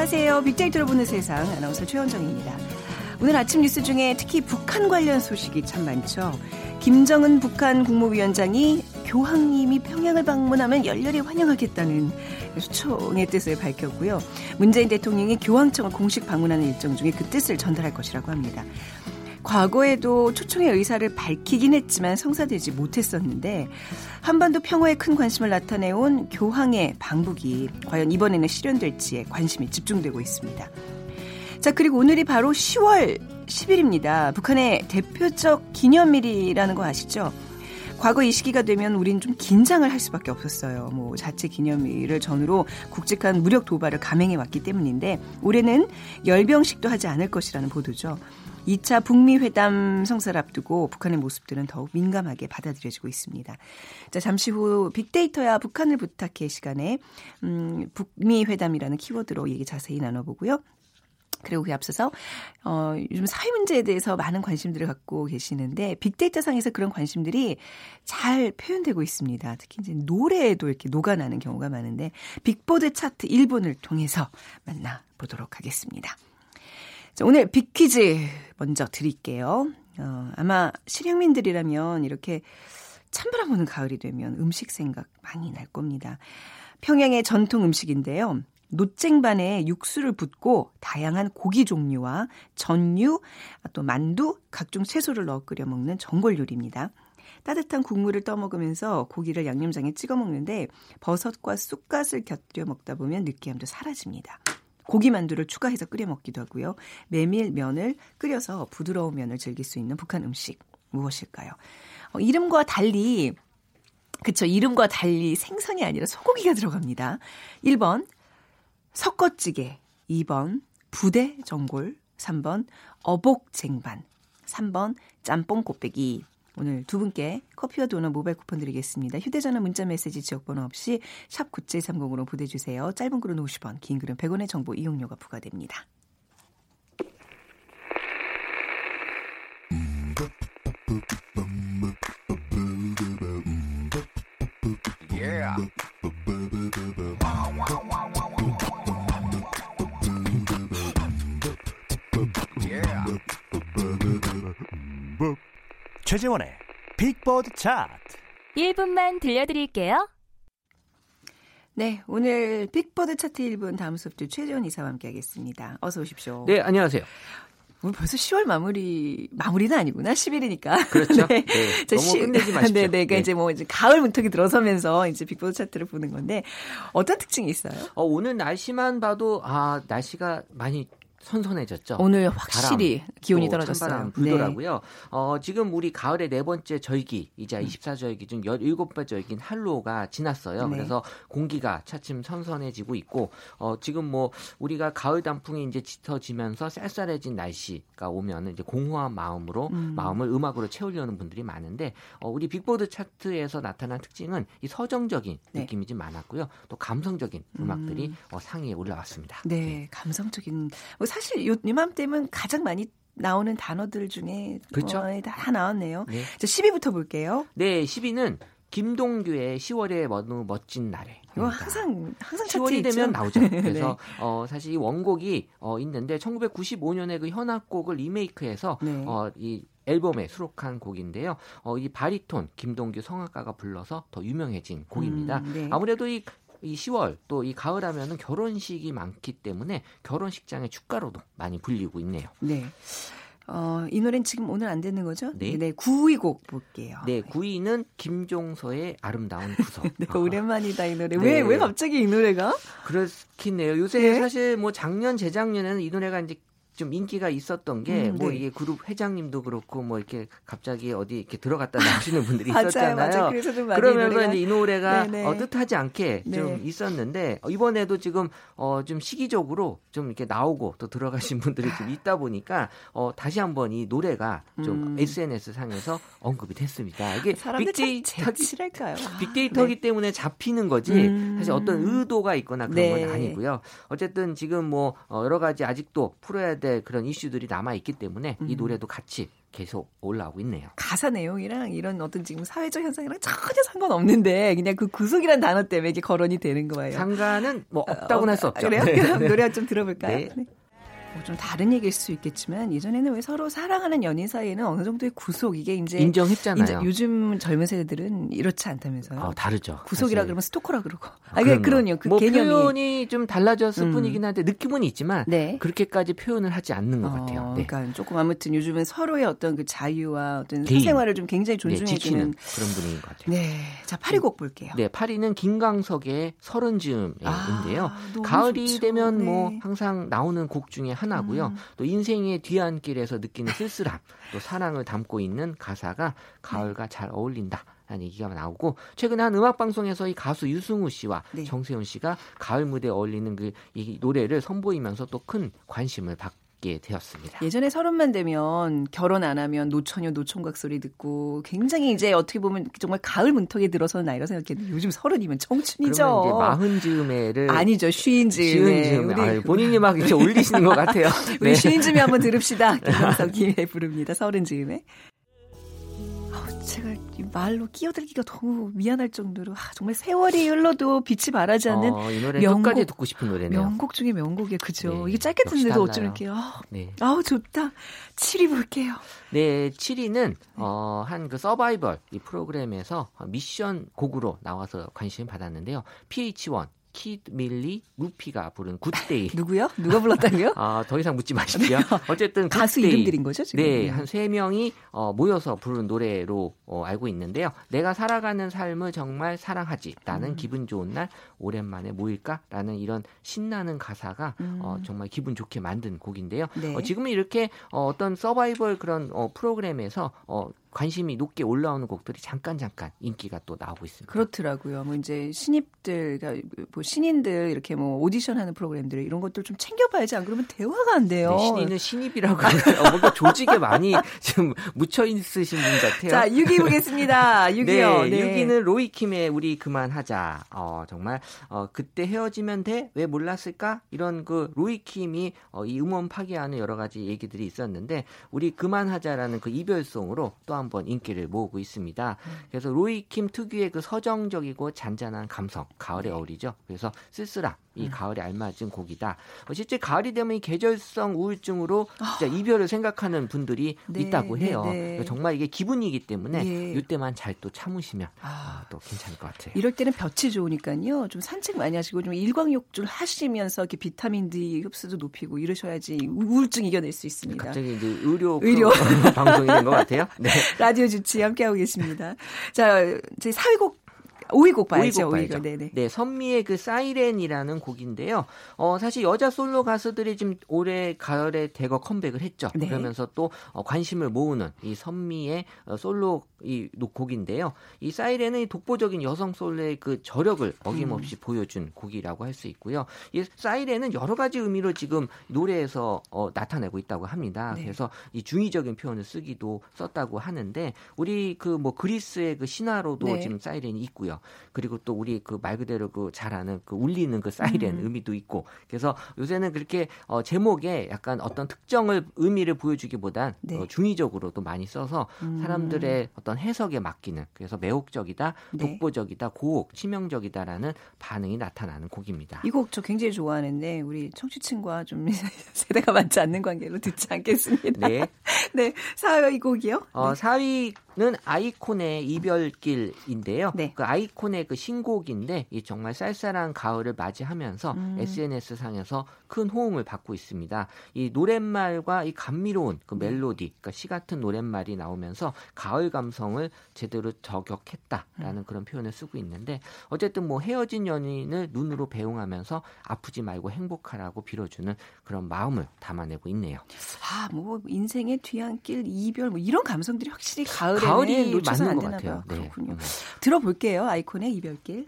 안녕하세요. 빅데이터로 보는 세상 아나운서 최원정입니다. 오늘 아침 뉴스 중에 특히 북한 관련 소식이 참 많죠. 김정은 북한 국무위원장이 교황님이 평양을 방문하면 열렬히 환영하겠다는 수총의 뜻을 밝혔고요. 문재인 대통령이 교황청을 공식 방문하는 일정 중에 그 뜻을 전달할 것이라고 합니다. 과거에도 초청의 의사를 밝히긴 했지만 성사되지 못했었는데 한반도 평화에 큰 관심을 나타내온 교황의 방북이 과연 이번에는 실현될지에 관심이 집중되고 있습니다. 자, 그리고 오늘이 바로 10월 10일입니다. 북한의 대표적 기념일이라는 거 아시죠? 과거 이 시기가 되면 우린 좀 긴장을 할 수밖에 없었어요. 뭐 자체 기념일을 전후로 굵직한 무력 도발을 감행해 왔기 때문인데 올해는 열병식도 하지 않을 것이라는 보도죠. 2차 북미 회담 성사를 앞두고 북한의 모습들은 더욱 민감하게 받아들여지고 있습니다. 자, 잠시 후 빅데이터야 북한을 부탁해 시간에 음, 북미 회담이라는 키워드로 얘기 자세히 나눠보고요. 그리고 그 앞서서 어 요즘 사회 문제에 대해서 많은 관심들을 갖고 계시는데 빅데이터 상에서 그런 관심들이 잘 표현되고 있습니다. 특히 이제 노래에도 이렇게 녹아나는 경우가 많은데 빅보드 차트 1분을 통해서 만나 보도록 하겠습니다. 자, 오늘 빅퀴즈 먼저 드릴게요. 어, 아마 실향민들이라면 이렇게 찬바람 부는 가을이 되면 음식 생각 많이 날 겁니다. 평양의 전통 음식인데요. 노쟁반에 육수를 붓고 다양한 고기 종류와 전류, 또 만두, 각종 채소를 넣어 끓여 먹는 전골 요리입니다. 따뜻한 국물을 떠먹으면서 고기를 양념장에 찍어 먹는데 버섯과 쑥갓을 곁들여 먹다 보면 느끼함도 사라집니다. 고기 만두를 추가해서 끓여 먹기도 하고요. 메밀 면을 끓여서 부드러운 면을 즐길 수 있는 북한 음식 무엇일까요? 어, 이름과 달리 그쵸 이름과 달리 생선이 아니라 소고기가 들어갑니다. 1번 섞어찌개, 2번 부대 전골, 3번 어복 쟁반, 3번 짬뽕 곱빼기. 오늘 두 분께 커피와 도넛 모바일 쿠폰 드리겠습니다. 휴대전화 문자 메시지 지역번호 없이 샵 9730으로 보내주세요. 짧은 글은 50원, 긴 글은 100원의 정보 이용료가 부과됩니다. 최재원의 빅보드 차트 1분만 들려드릴게요. 네, 오늘 빅보드 차트 1분 다음 수업주 최재원 이사와 함께 하겠습니다. 어서 오십시오. 네, 안녕하세요. 오늘 벌써 10월 마무리 마무리는 아니구나 10일이니까 그렇죠. 네. 네. 너무 시, 끝내지 마십시오. 네, 네, 그러니까 네. 이제 뭐 이제 가을 문턱이 들어서면서 이제 빅보드 차트를 보는 건데 어떤 특징이 있어요? 어, 오늘 날씨만 봐도 아 날씨가 많이 선선해졌죠. 오늘 확실히 바람, 기온이 떨어졌어요. 바람 불더라고요. 네. 어, 지금 우리 가을의 네 번째 절기, 이제 24절기 중 17번째 절기인 한로가 지났어요. 네. 그래서 공기가 차츰 선선해지고 있고 어, 지금 뭐 우리가 가을 단풍이 이제 짙어지면서 쌀쌀해진 날씨가 오면 이제 공허한 마음으로 음. 마음을 음악으로 채우려는 분들이 많은데 어, 우리 빅보드 차트에서 나타난 특징은 이 서정적인 네. 느낌이 좀 많았고요. 또 감성적인 음악들이 음. 어, 상위에 올라왔습니다. 네, 네. 감성적인 뭐 사실 요, 이맘때면 가장 많이 나오는 단어들 중에 그렇죠. 어, 다 나왔네요. 네. 자, 10위부터 볼게요. 네, 10위는 김동규의 10월의 너무 멋진 날에. 이거 항상 항상 10월이 되면 나오죠. 그래서 네. 어 사실 이 원곡이 어 있는데 1995년에 그 현악곡을 리메이크해서 네. 어이 앨범에 수록한 곡인데요. 어, 이 바리톤 김동규 성악가가 불러서 더 유명해진 곡입니다. 음, 네. 아무래도 이 이 10월 또 이 가을 하면은 결혼식이 많기 때문에 결혼식장의 축가로도 많이 불리고 있네요. 네. 어, 이 노래는 지금 오늘 안 되는 거죠? 네. 네, 9위 곡 볼게요. 네, 9위는 김종서의 아름다운 구석. 네, 오랜만이다, 이 노래. 네. 왜, 왜 갑자기 이 노래가? 그렇긴 해요. 요새 네. 사실 뭐 작년, 재작년에는 이 노래가 이제 좀 인기가 있었던 게뭐 음, 네. 이게 그룹 회장님도 그렇고 뭐 이렇게 갑자기 어디 이렇게 들어갔다 나오시는 분들이 있었잖아요. 맞아요, 맞아요. 그러면서 이제 이 노래가 어, 뜻하지 않게 네. 좀 있었는데 어, 이번에도 지금 어, 좀 시기적으로 좀 이렇게 나오고 또 들어가신 분들이 좀 있다 보니까 어, 다시 한번 이 노래가 좀 음. SNS 상에서 언급이 됐습니다. 이게 빅데이터 칠할까요? 빅데이터기 네. 때문에 잡히는 거지 음. 사실 어떤 의도가 있거나 그런 건 네. 아니고요. 어쨌든 지금 뭐 어, 여러 가지 아직도 풀어야 될 그런 이슈들이 남아 있기 때문에 음. 이 노래도 같이 계속 올라오고 있네요. 가사 내용이랑 이런 어떤 지금 사회적 현상이랑 전혀 상관없는데 그냥 그 구속이라는 단어 때문에 이게 거론이 되는 거예요. 상관은 뭐 없다고는 할수 없죠. 그래요? 네. 그럼 노래 좀 들어볼까요? 네. 네. 뭐 좀 다른 얘기일 수 있겠지만 예전에는 왜 서로 사랑하는 연인 사이에는 어느 정도의 구속 이게 이제 인정했잖아요. 이제 요즘 젊은 세대들은 이렇지 않다면서요. 어, 다르죠. 구속이라 사실. 그러면 스토커라 그러고. 아, 아, 그러니까 그럼요. 그러요. 그 뭐 개념이. 표현이 좀 달라졌을 음. 뿐이긴 한데 느낌은 있지만 네. 그렇게까지 표현을 하지 않는 것 같아요. 어, 네. 그러니까 조금 아무튼 요즘은 서로의 어떤 그 자유와 어떤 개인. 사생활을 좀 굉장히 네, 존중해주는. 그런 분위기인 것 같아요. 네. 자, 파리 곡 볼게요. 네, 파리는 김광석의 서른 즈음인데요. 아, 가을이 좋죠. 되면 뭐 네. 항상 나오는 곡 중에 하나고요. 음. 또 인생의 뒤안길에서 느끼는 쓸쓸함, 또 사랑을 담고 있는 가사가 가을과 잘 어울린다. 라는 얘기가 나오고 최근에 한 음악 방송에서 이 가수 유승우 씨와 네. 정세훈 씨가 가을 무대에 어울리는 그 이 노래를 선보이면서 또 큰 관심을 받 게 되었습니다. 예전에 서른만 되면 결혼 안 하면 노처녀 노총각 소리 듣고 굉장히 이제 어떻게 보면 정말 가을 문턱에 들어선 나이라 생각했는데 요즘 서른이면 청춘이죠. 이제 마흔 즈음에를 아니죠 쉬인 즈음에 우리 본인이 막 이렇게 올리시는 것 같아요. 우리 네. 쉬인 즈음에 한번 들읍시다. 김광석이 부릅니다. 서른 즈음에. 아우, 제가 이 말로 끼어들기가 너무 미안할 정도로 아, 정말 세월이 흘러도 빛이 바라지 않는 어, 이 노래 명곡, 끝까지 듣고 싶은 노래네요. 명곡 중에 명곡이에요. 그죠? 네, 이게 짧게 듣는데도 어쩜. 이렇게 아, 네. 아우 좋다. 7위 볼게요. 네, 7위는 어, 한 그 서바이벌 이 프로그램에서 미션 곡으로 나와서 관심 받았는데요. PH1 키드 밀리 루피가 부른 Good Day. 누구요? 누가 불렀다고요? 아, 더 이상 묻지 마십시오. 어쨌든 가수 Good Day. 이름들인 거죠, 지금? 네, 한 세 명이 어, 모여서 부른 노래로 어, 알고 있는데요. 내가 살아가는 삶을 정말 사랑하지. 나는 음. 기분 좋은 날 오랜만에 모일까라는 이런 신나는 가사가 어, 음. 정말 기분 좋게 만든 곡인데요. 네. 어, 지금은 이렇게 어, 어떤 서바이벌 그런 어, 프로그램에서 어, 관심이 높게 올라오는 곡들이 잠깐 잠깐 인기가 또 나오고 있습니다. 그렇더라고요. 뭐 이제 신입들, 그러니까 뭐 신인들 이렇게 뭐 오디션 하는 프로그램들 이런 것들 좀 챙겨봐야지 안 그러면 대화가 안 돼요. 네, 신인은 신입이라고? 어, 뭔가 조직에 많이 지금 묻혀 있으신 분 같아요. 자, 6위 보겠습니다. 6위요. 네, 네. 6위는 로이킴의 우리 그만하자. 어, 정말 어, 그때 헤어지면 돼? 왜 몰랐을까? 이런 그 로이킴이 어, 이 음원 파괴하는 여러 가지 얘기들이 있었는데 우리 그만하자라는 그 이별송으로 또 한번 인기를 모으고 있습니다. 그래서 로이킴 특유의 그 서정적이고 잔잔한 감성, 가을에 어울리죠. 그래서 쓸쓸함, 이 가을에 알맞은 곡이다. 어, 실제 가을이 되면 이 계절성 우울증으로 진짜 이별을 생각하는 분들이 네, 있다고 해요. 네, 네. 정말 이게 기분이기 때문에 예. 이때만 잘 또 참으시면 아. 아, 또 괜찮을 것 같아요. 이럴 때는 볕이 좋으니까요. 좀 산책 많이 하시고 좀 일광욕줄 하시면서 이렇게 비타민 D 흡수도 높이고 이러셔야지 우울증 이겨낼 수 있습니다. 갑자기 이제 의료, 의료. 방송이 된 것 같아요. 네. 라디오 주치 함께하고 계십니다. 자, 제 4위곡, 5위 곡 봐야죠. 오이곡 5위 봐야죠. 곡. 네네. 네, 선미의 그 사이렌이라는 곡인데요. 어, 사실 여자 솔로 가수들이 지금 올해 가을에 대거 컴백을 했죠. 네. 그러면서 또 어, 관심을 모으는 이 선미의 어, 솔로 이 노- 곡인데요. 이 사이렌은 이 독보적인 여성 솔로의 그 저력을 어김없이 음. 보여준 곡이라고 할 수 있고요. 이 사이렌은 여러 가지 의미로 지금 노래에서 어, 나타내고 있다고 합니다. 네. 그래서 이 중의적인 표현을 쓰기도 썼다고 하는데 우리 그 뭐 그리스의 그 신화로도 네. 지금 사이렌이 있고요. 그리고 또 우리 그 말 그대로 그 잘하는 그 울리는 그 사이렌 음. 의미도 있고 그래서 요새는 그렇게 어, 제목에 약간 어떤 특정을 의미를 보여주기보단 네. 어, 중의적으로도 많이 써서 음. 사람들의 어떤 해석에 맡기는 그래서 매혹적이다, 네. 독보적이다, 고혹, 치명적이다라는 반응이 나타나는 곡입니다. 이 곡 저 굉장히 좋아하는데 우리 청취층과 좀 세대가 맞지 않는 관계로 듣지 않겠습니다. 네. 네, 4위 곡이요. 어, 4위 는 아이콘의 이별길인데요. 네. 그 아이콘의 그 신곡인데 이 정말 쌀쌀한 가을을 맞이하면서 음. SNS 상에서 큰 호응을 받고 있습니다. 이 노랫말과 이 감미로운 그 네. 멜로디, 그러니까 시 같은 노랫말이 나오면서 가을 감성을 제대로 저격했다라는 그런 표현을 쓰고 있는데 어쨌든 뭐 헤어진 연인을 눈으로 배웅하면서 아프지 말고 행복하라고 빌어주는 그런 마음을 담아내고 있네요. 아, 뭐 인생의 뒤안길, 이별 뭐 이런 감성들이 확실히 가을에는 가을이 맞는 안것 되나 같아요. 봐요. 네. 그렇군요. 음. 들어볼게요. 아이콘의 이별길.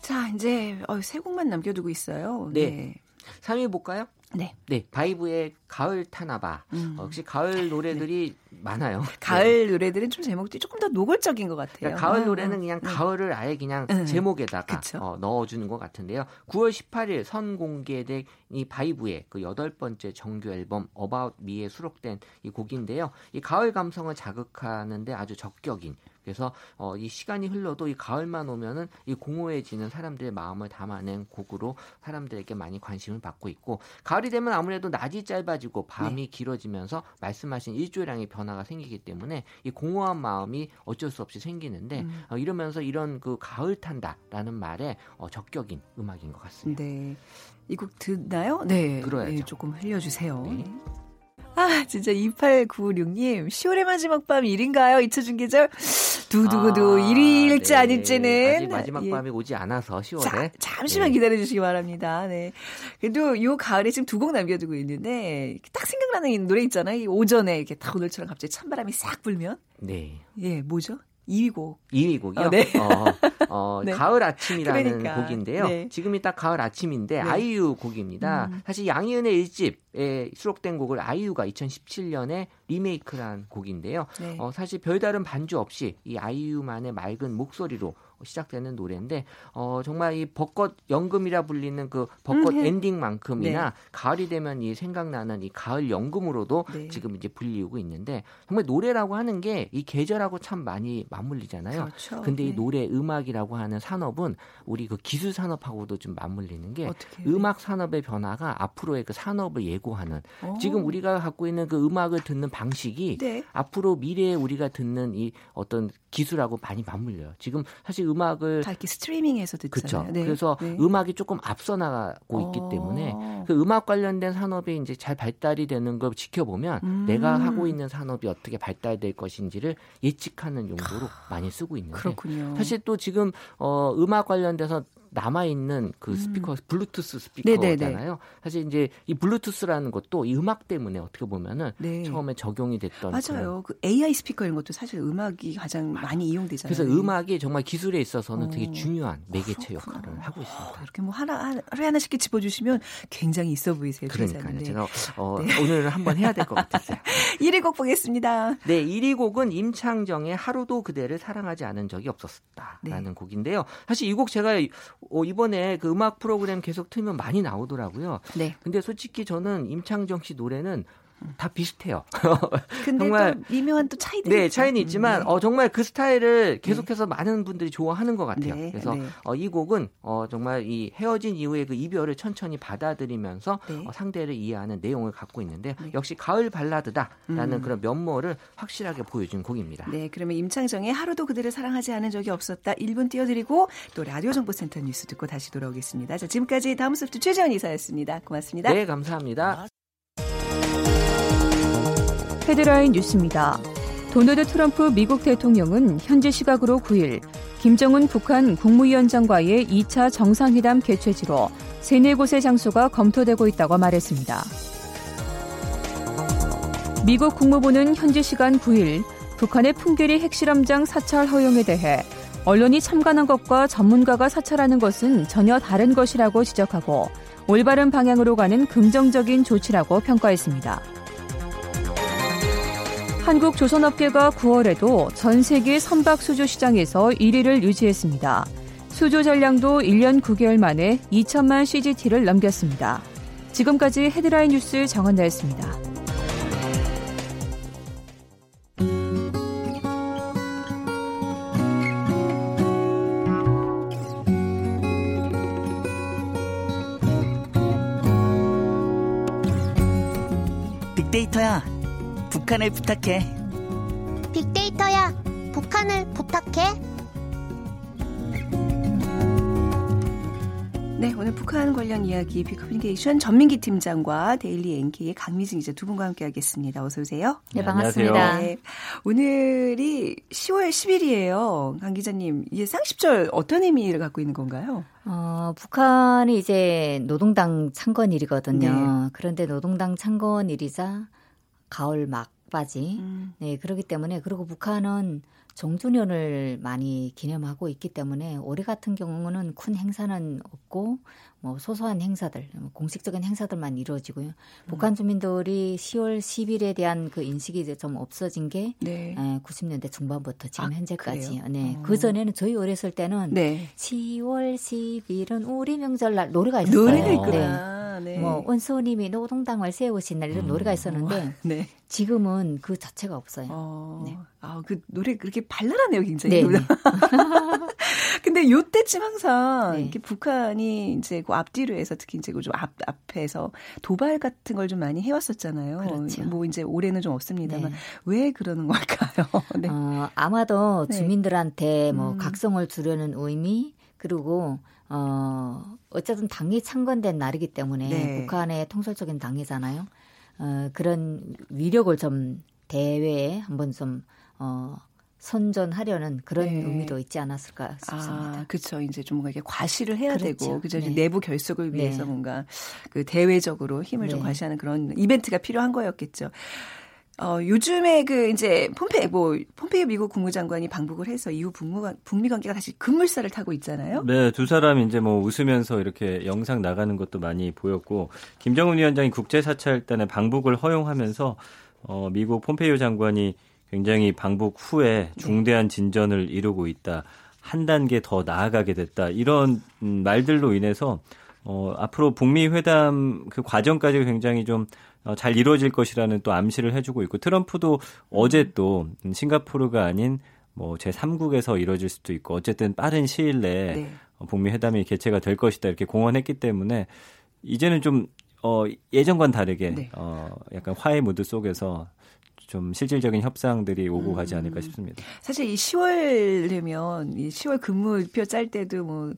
자, 이제 어, 세 곡만 남겨두고 있어요. 네. 3위 볼까요? 네. 네, 바이브의 가을 타나봐. 음. 어, 역시 가을 노래들이 많아요. 가을 네. 노래들은 좀 제목들이 조금 더 노골적인 것 같아요. 그러니까 가을 어, 노래는 그냥 네. 가을을 아예 그냥 네. 제목에다가 어, 넣어주는 것 같은데요. 9월 18일 선 공개된 이 바이브의 그 여덟 번째 정규 앨범 About Me에 수록된 이 곡인데요. 이 가을 감성을 자극하는데 아주 적격인 그래서 어, 이 시간이 흘러도 이 가을만 오면은 이 공허해지는 사람들의 마음을 담아낸 곡으로 사람들에게 많이 관심을 받고 있고 가을이 되면 아무래도 낮이 짧아지고 밤이 네. 길어지면서 말씀하신 일조량의 변화가 생기기 때문에 이 공허한 마음이 어쩔 수 없이 생기는데 음. 어, 이러면서 이런 그 가을 탄다라는 말에 어, 적격인 음악인 것 같습니다. 네. 이 곡 듣나요? 네. 들어야죠. 네, 조금 흘려주세요. 네. 아, 진짜 2896님, 10월의 마지막 밤 일인가요? 잊혀준 계절? 두두두, 아, 일일지 네. 아닐지는. 아직 마지막 예. 밤이 오지 않아서 10월에. 자, 잠시만 네. 기다려주시기 바랍니다. 네. 그래도 요 가을에 지금 두 곡 남겨두고 있는데, 딱 생각나는 노래 있잖아요. 오전에 이렇게 딱 오늘처럼 갑자기 찬바람이 싹 불면. 네. 예, 뭐죠? 2위 곡. 2위 곡이요? 어, 네. 어, 어 네. 가을 아침이라는 그러니까. 곡인데요. 네. 지금이 딱 가을 아침인데 네. 아이유 곡입니다. 음. 사실 양희은의 일집에 수록된 곡을 아이유가 2017년에 리메이크한 곡인데요. 네. 어, 사실 별다른 반주 없이 이 아이유만의 맑은 목소리로 시작되는 노래인데 어 정말 이 벚꽃 연금이라 불리는 그 벚꽃 음, 네. 엔딩만큼이나 네. 가을이 되면 이 생각나는 이 가을 연금으로도 네. 지금 이제 불리우고 있는데 정말 노래라고 하는 게 이 계절하고 참 많이 맞물리잖아요. 그렇죠. 근데 이 네. 노래 음악이라고 하는 산업은 우리 그 기술 산업하고도 좀 맞물리는 게 음악 산업의 변화가 앞으로의 그 산업을 예고하는 오. 지금 우리가 갖고 있는 그 음악을 듣는 방식이 네. 앞으로 미래에 우리가 듣는 이 어떤 기술하고 많이 맞물려요. 지금 사실 음악을 다 이렇게 스트리밍해서 듣잖아요. 그렇죠. 네. 그래서 네. 음악이 조금 앞서 나가고 있기 어. 때문에 그 음악 관련된 산업이 이제 잘 발달이 되는 걸 지켜보면 음. 내가 하고 있는 산업이 어떻게 발달될 것인지를 예측하는 용도로 많이 쓰고 있는데 그렇군요. 사실 또 지금 어 음악 관련돼서 남아 있는 그 음. 스피커 음. 블루투스 스피커잖아요. 네네네. 사실 이제 이 블루투스라는 것도 이 음악 때문에 어떻게 보면은 네. 처음에 적용이 됐던 맞아요. 그 AI 스피커 이런 것도 사실 음악이 가장 많이 이용되잖아요. 그래서 음악이 정말 기술에 있어서는 어. 되게 중요한 매개체 그렇구나. 역할을 하고 있습니다. 이렇게 뭐 하나 하루에 하나씩 짚어주시면 굉장히 있어 보이세요. 그러니까요. 제가 어, 네. 오늘 한번 해야 될 것 같았어요. 1위 곡 보겠습니다. 네, 1위 곡은 임창정의 하루도 그대를 사랑하지 않은 적이 없었다라는 네. 곡인데요. 사실 이 곡 제가 어, 이번에 그 음악 프로그램 계속 틀면 많이 나오더라고요. 네. 근데 솔직히 저는 임창정 씨 노래는 다 비슷해요. 근데 정말 또 미묘한 또 차이들이 네, 차이는 있지만 네. 어 정말 그 스타일을 계속해서 네. 많은 분들이 좋아하는 것 같아요. 네, 그래서 네. 어, 이 곡은 어 정말 이 헤어진 이후에 그 이별을 천천히 받아들이면서 네. 어, 상대를 이해하는 내용을 갖고 있는데 네. 역시 가을 발라드다라는 음. 그런 면모를 확실하게 보여준 곡입니다. 네, 그러면 임창정의 하루도 그들을 사랑하지 않은 적이 없었다 1분 띄워드리고 또 라디오 정보센터 뉴스 듣고 다시 돌아오겠습니다. 자, 지금까지 다음 소프트 최재원 이사였습니다. 고맙습니다. 네, 감사합니다. 헤드라인 뉴스입니다. 도널드 트럼프 미국 대통령은 현지 시각으로 9일 김정은 북한 국무위원장과의 2차 정상회담 개최지로 세네 곳의 장소가 검토되고 있다고 말했습니다. 미국 국무부는 현지 시간 9일 북한의 풍계리 핵실험장 사찰 허용에 대해 언론이 참관한 것과 전문가가 사찰하는 것은 전혀 다른 것이라고 지적하고 올바른 방향으로 가는 긍정적인 조치라고 평가했습니다. 한국 조선업계가 9월에도 전 세계 선박 수주 시장에서 1위를 유지했습니다. 수주 전량도 1년 9개월 만에 2천만 CGT를 넘겼습니다. 지금까지 헤드라인 뉴스 정원나였습니다. 북한을 부탁해. 빅데이터야, 북한을 부탁해. 네, 오늘 북한 관련 이야기 빅커뮤니케이션 전민기 팀장과 데일리 NK의 강미진 기자 두 분과 함께하겠습니다. 어서 오세요. 네, 반갑습니다. 네, 오늘이 10월 10일이에요. 강 기자님, 이 쌍십절 어떤 의미를 갖고 있는 건가요? 어, 북한이 이제 노동당 창건일이거든요. 네. 그런데 노동당 창건일이자 가을 막 바지. 음. 네, 그렇기 때문에 그리고 북한은 정주년을 많이 기념하고 있기 때문에 올해 같은 경우는 큰 행사는 없고 뭐 소소한 행사들, 뭐 공식적인 행사들만 이루어지고요. 음. 북한 주민들이 10월 10일에 대한 그 인식이 이제 좀 없어진 게 네. 90년대 중반부터 지금 아, 현재까지. 그래요? 네. 어. 그 전에는 저희 어렸을 때는 네. 10월 10일은 우리 명절날 노래가 있었어요. 노래가 있구나. 네. 네. 뭐 원수님이 노동당을 세우신 날 이런 음. 노래가 있었는데 네. 지금은 그 자체가 없어요. 어. 네. 아, 그 노래 그렇게 발랄하네요, 굉장히. 네. 네. 근데 요때쯤 항상 네. 이렇게 북한이 이제 그 앞뒤로 해서 특히 이제 그 좀 앞, 앞에서 도발 같은 걸 좀 많이 해왔었잖아요. 그렇죠. 뭐 이제 올해는 좀 없습니다만 네. 왜 그러는 걸까요? 네. 어, 아마도 네. 주민들한테 뭐 음. 각성을 주려는 의미 그리고 어, 어쨌든 당이 창건된 날이기 때문에 네. 북한의 통솔적인 당이잖아요. 어, 그런 위력을 좀 대회에 한번 좀 어, 선전하려는 그런 네. 의미도 있지 않았을까 싶습니다. 아, 그렇죠. 이제 좀 뭔가 이렇게 과시를 해야 그렇죠. 되고, 그죠. 네. 내부 결속을 위해서 네. 뭔가 그 대외적으로 힘을 좀 네. 과시하는 그런 이벤트가 필요한 거였겠죠. 어, 요즘에 그 이제 폼페 뭐 폼페이오 미국 국무장관이 방북을 해서 이후 북미, 북미 관계가 다시 급물살을 타고 있잖아요. 네, 두 사람 이제 뭐 웃으면서 이렇게 영상 나가는 것도 많이 보였고 김정은 위원장이 국제 사찰단에 방북을 허용하면서 어, 미국 폼페이오 장관이 굉장히 방북 후에 중대한 진전을 이루고 있다. 한 단계 더 나아가게 됐다. 이런 음, 말들로 인해서 어, 앞으로 북미 회담 그 과정까지 굉장히 좀 어, 잘 이루어질 것이라는 또 암시를 해주고 있고 트럼프도 어제 또 싱가포르가 아닌 뭐 제3국에서 이루어질 수도 있고 어쨌든 빠른 시일 내에 네. 어, 북미 회담이 개최가 될 것이다 이렇게 공언했기 때문에 이제는 좀 어, 예전과는 다르게 네. 어, 약간 화해 무드 속에서 좀 실질적인 협상들이 오고 가지 음. 않을까 싶습니다. 사실 이 10월 되면 이 10월 근무표 짤 때도 뭐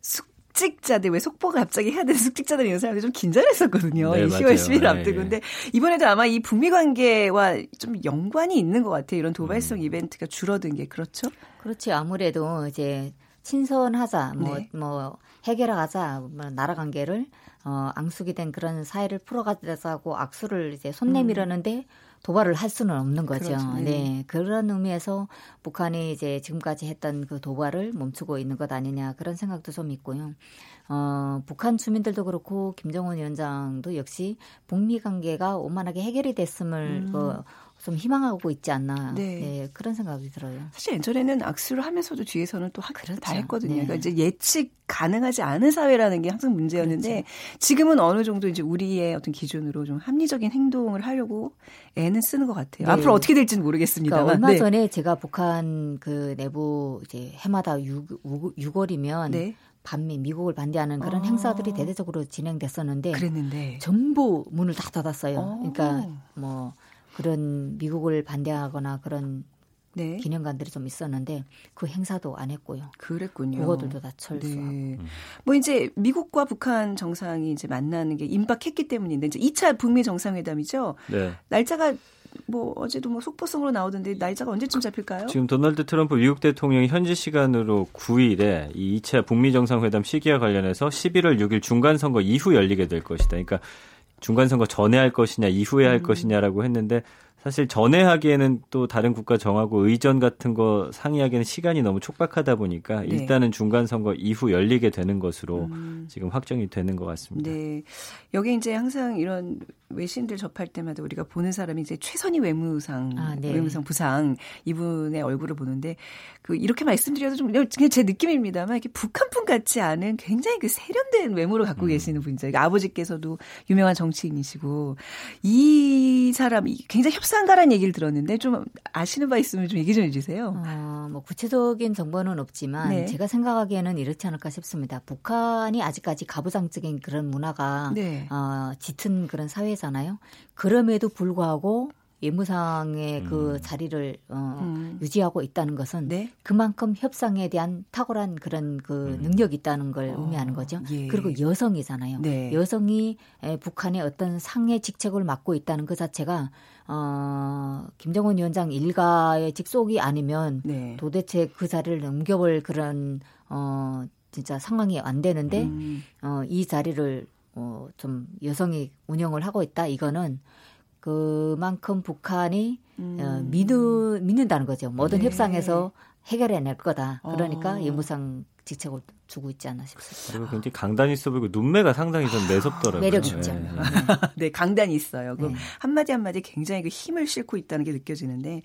숙, 숙직자들 왜 속보가 갑자기 해야 되는 숙직자들 이런 사람들이 좀 긴장했었거든요. 네, 10월 10일 앞두고. 근데 이번에도 아마 이 북미 관계와 좀 연관이 있는 것 같아요. 이런 도발성 음. 이벤트가 줄어든 게 그렇죠? 그렇지 아무래도 이제 친선하자, 뭐, 네. 뭐, 해결하자, 뭐, 나라 관계를, 어, 앙숙이 된 그런 사회를 풀어가자고 악수를 이제 손 내밀었는데, 음. 도발을 할 수는 없는 거죠. 그렇죠. 네. 네. 그런 의미에서 북한이 이제 지금까지 했던 그 도발을 멈추고 있는 것 아니냐 그런 생각도 좀 있고요. 어, 북한 주민들도 그렇고 김정은 위원장도 역시 북미 관계가 원만하게 해결이 됐음을 음. 뭐, 좀 희망하고 있지 않나 네. 네. 그런 생각이 들어요. 사실 예전에는 악수를 하면서도 뒤에서는 또 하기도 그렇죠. 다 했거든요. 네. 그러니까 이제 예측 가능하지 않은 사회라는 게 항상 문제였는데 그렇죠. 지금은 어느 정도 이제 우리의 어떤 기준으로 좀 합리적인 행동을 하려고 애는 쓰는 것 같아요. 네. 앞으로 어떻게 될지는 모르겠습니다만. 그러니까 얼마 네. 전에 제가 북한 그 내부 이제 해마다 6, 6월이면 반미 미국을 반대하는 그런 어. 행사들이 대대적으로 진행됐었는데 그랬는데 전부 문을 다 닫았어요. 어. 그러니까 뭐 그런 미국을 반대하거나 그런 네. 기념관들이 좀 있었는데 그 행사도 안 했고요. 그랬군요. 그거들도 다 철수하고. 네. 뭐 이제 미국과 북한 정상이 이제 만나는 게 임박했기 때문인데 이제 2차 북미 정상회담이죠. 네. 날짜가 뭐 어제도 뭐 속보성으로 나오던데 날짜가 언제쯤 잡힐까요? 지금 도널드 트럼프 미국 대통령이 현지 시간으로 9일에 이 2차 북미 정상회담 시기와 관련해서 11월 6일 중간 선거 이후 열리게 될 것이다. 그러니까 중간 선거 전에 할 것이냐 이후에 할 음. 것이냐라고 했는데 사실 전에 하기에는 또 다른 국가 정하고 의전 같은 거 상의하기에는 시간이 너무 촉박하다 보니까 네. 일단은 중간 선거 이후 열리게 되는 것으로 음. 지금 확정이 되는 것 같습니다. 네. 여기 이제 항상 이런 외신들 접할 때마다 우리가 보는 사람이 이제 최선희 외무상, 아, 네. 외무상 부상 이분의 얼굴을 보는데 그 이렇게 말씀드려도 좀 그냥 제 느낌입니다만 이렇게 북한분 같지 않은 굉장히 그 세련된 외모를 갖고 음. 계시는 분이죠. 그러니까 아버지께서도 유명한 정치인이시고 이 사람이 굉장히 협상 가라는 얘기를 들었는데 좀 아시는 바 있으면 좀 얘기 좀 해주세요. 어, 뭐 구체적인 정보는 없지만 네. 제가 생각하기에는 이렇지 않을까 싶습니다. 북한이 아직까지 가부장적인 그런 문화가 네. 어, 짙은 그런 사회 하잖아요. 그럼에도 불구하고 예무상의 그 음. 자리를 어, 음. 유지하고 있다는 것은 네? 그만큼 협상에 대한 탁월한 그런 그 음. 능력이 있다는 걸 어, 의미하는 거죠. 예. 그리고 여성이잖아요. 네. 여성이 에, 북한의 어떤 상해 직책을 맡고 있다는 그 자체가 어, 김정은 위원장 일가의 직속이 아니면 네. 도대체 그 자리를 넘겨볼 그런 어, 진짜 상황이 안 되는데 음. 어, 이 자리를 어, 좀 여성이 운영을 하고 있다. 이거는 그만큼 북한이 음. 어, 믿으, 믿는다는 거죠. 모든 네. 협상에서 해결해낼 거다. 그러니까 어. 예무상 직책을 주고 있지 않나 싶습니다. 그리고 굉장히 강단이 있어 보이고 눈매가 상당히 좀 매섭더라고요. 매력 있죠. 네, 네 강단이 있어요. 그 네. 한마디 한마디 굉장히 그 힘을 싣고 있다는 게 느껴지는데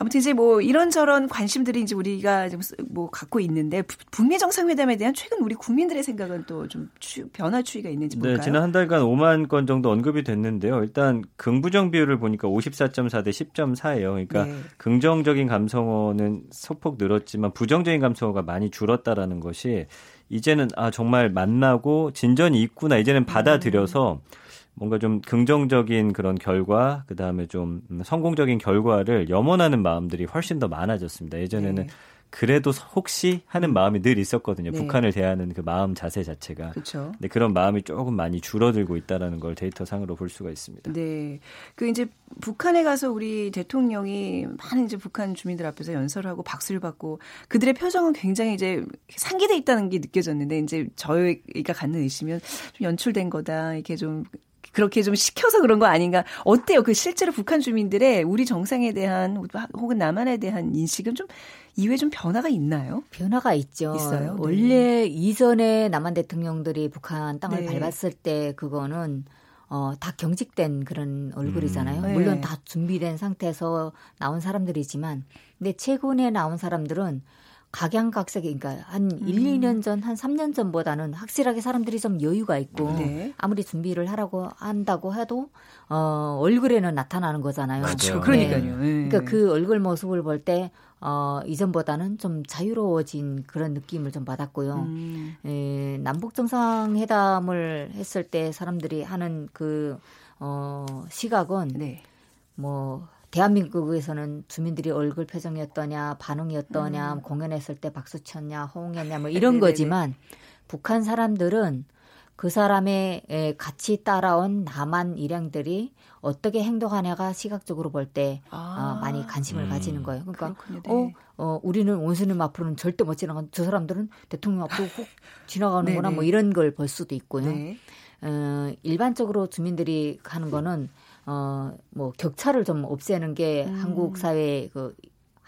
아무튼 이제 뭐 이런저런 관심들이 이제 우리가 좀뭐 갖고 있는데 북미 정상회담에 대한 최근 우리 국민들의 생각은 또 좀 변화 추이가 있는지 네, 볼까요? 네, 지난 한 달간 5만 건 정도 언급이 됐는데요. 일단 긍부정 비율을 보니까 54.4 대 10.4예요. 그러니까 네. 긍정적인 감성어는 소폭 늘었지만 부정적인 감성어가 많이 줄었다라는 것이 이제는 아 정말 만나고 진전이 있구나. 이제는 받아들여서 음. 뭔가 좀 긍정적인 그런 결과, 그 다음에 좀 성공적인 결과를 염원하는 마음들이 훨씬 더 많아졌습니다. 예전에는 네. 그래도 혹시 하는 마음이 늘 있었거든요. 네. 북한을 대하는 그 마음 자세 자체가. 그렇죠. 근데 그런 마음이 조금 많이 줄어들고 있다라는 걸 데이터 상으로 볼 수가 있습니다. 네. 그 이제 북한에 가서 우리 대통령이 많은 이제 북한 주민들 앞에서 연설하고 박수를 받고 그들의 표정은 굉장히 이제 상기돼 있다는 게 느껴졌는데 이제 저희가 갖는 의심은 좀 연출된 거다. 이렇게 좀 그렇게 좀 시켜서 그런 거 아닌가? 어때요? 그 실제로 북한 주민들의 우리 정상에 대한 혹은 남한에 대한 인식은 좀 이후에 좀 변화가 있나요? 변화가 있죠. 있어요. 네. 원래 네. 이전에 남한 대통령들이 북한 땅을 네. 밟았을 때 그거는 어, 다 경직된 그런 얼굴이잖아요. 음. 네. 물론 다 준비된 상태에서 나온 사람들이지만, 근데 최근에 나온 사람들은 각양각색이 그러니까 한 음. 1, 2년 전, 한 3년 전보다는 확실하게 사람들이 좀 여유가 있고 네. 아무리 준비를 하라고 한다고 해도 어 얼굴에는 나타나는 거잖아요. 그렇죠. 네. 그러니까요. 네. 그러니까 그 얼굴 모습을 볼 때 어, 이전보다는 좀 자유로워진 그런 느낌을 좀 받았고요. 음. 에, 남북 정상회담을 했을 때 사람들이 하는 그 어, 시각은 네. 뭐 대한민국에서는 주민들이 얼굴 표정이 었더냐 반응이 었더냐 음. 공연했을 때 박수 쳤냐, 호응했냐, 뭐 이런 네네네. 거지만 북한 사람들은 그 사람의 같이 따라온 남한 일행들이 어떻게 행동하냐가 시각적으로 볼때 아. 어, 많이 관심을 음. 가지는 거예요. 그러니까 네. 어, 어, 우리는 원수님 앞으로는 절대 못 지나간 저 사람들은 대통령 앞으로 훅 지나가는구나 뭐 이런 걸 볼 수도 있고요. 네. 어, 일반적으로 주민들이 하는 거는 어, 뭐 격차를 좀 없애는 게 음. 한국 사회의 그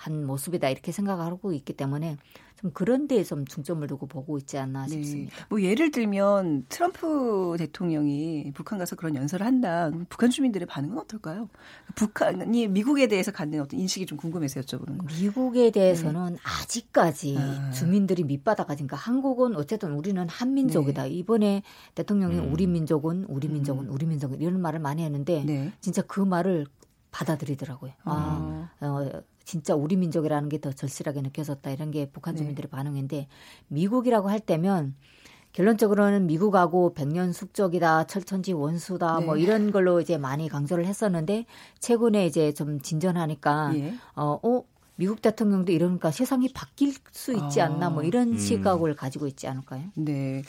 한 모습이다 이렇게 생각하고 있기 때문에 좀 그런 데에 좀 중점을 두고 보고 있지 않나 네. 싶습니다. 뭐 예를 들면 트럼프 대통령이 북한 가서 그런 연설을 한다. 북한 주민들의 반응은 어떨까요? 북한이 미국에 대해서 갖는 어떤 인식이 좀 궁금해서 여쭤보는 거예요. 미국에 대해서는 네. 아직까지 아. 주민들이 밑바닥까지니까 한국은 어쨌든 우리는 한민족이다. 네. 이번에 대통령이 음. 우리 민족은 우리 민족은 음. 우리 민족은 이런 말을 많이 했는데 네. 진짜 그 말을 받아들이더라고요. 아, 아 어, 진짜 우리 민족이라는 게 더 절실하게 느껴졌다 이런 게 북한 네. 주민들의 네. 반응인데 미국이라고 할 때면 결론적으로는 미국하고 백년 숙적이다, 철천지 원수다, 네. 뭐 이런 걸로 이제 많이 강조를 했었는데 최근에 이제 좀 진전하니까 예. 어, 어 미국 대통령도 이러니까 세상이 바뀔 수 있지 아, 않나 뭐 이런 음. 시각을 가지고 있지 않을까요? 네.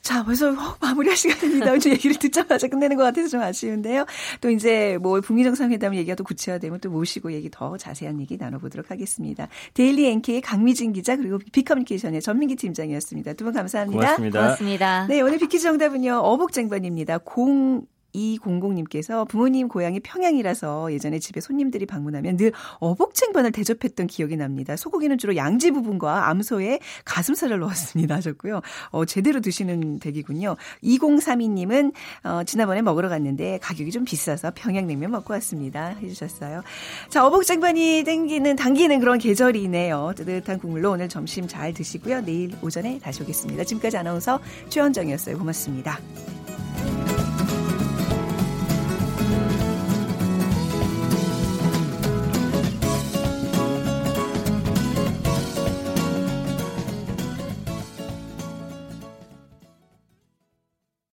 자, 벌써 어, 마무리할 시간입니다. 오늘 얘기를 듣자마자 끝내는 것 같아서 좀 아쉬운데요. 또 이제 뭐 북미 정상회담 얘기가 또 구체화되면 또 모시고 얘기 더 자세한 얘기 나눠보도록 하겠습니다. 데일리 NK의 강미진 기자 그리고 비커뮤니케이션의 전민기 팀장이었습니다. 두 분 감사합니다. 고맙습니다. 고맙습니다. 네, 오늘 빅퀴즈 정답은요. 어복쟁반입니다. 0 이공공님께서 부모님 고향이 평양이라서 예전에 집에 손님들이 방문하면 늘 어복쟁반을 대접했던 기억이 납니다. 소고기는 주로 양지 부분과 암소에 가슴살을 넣었습니다. 하셨고요. 어, 제대로 드시는 댁이군요. 2032님은 어, 지난번에 먹으러 갔는데 가격이 좀 비싸서 평양냉면 먹고 왔습니다. 해주셨어요. 자, 어복쟁반이 땡기는 당기는 그런 계절이네요. 뜨뜻한 국물로 오늘 점심 잘 드시고요. 내일 오전에 다시 오겠습니다. 지금까지 아나운서 최원정이었어요. 고맙습니다.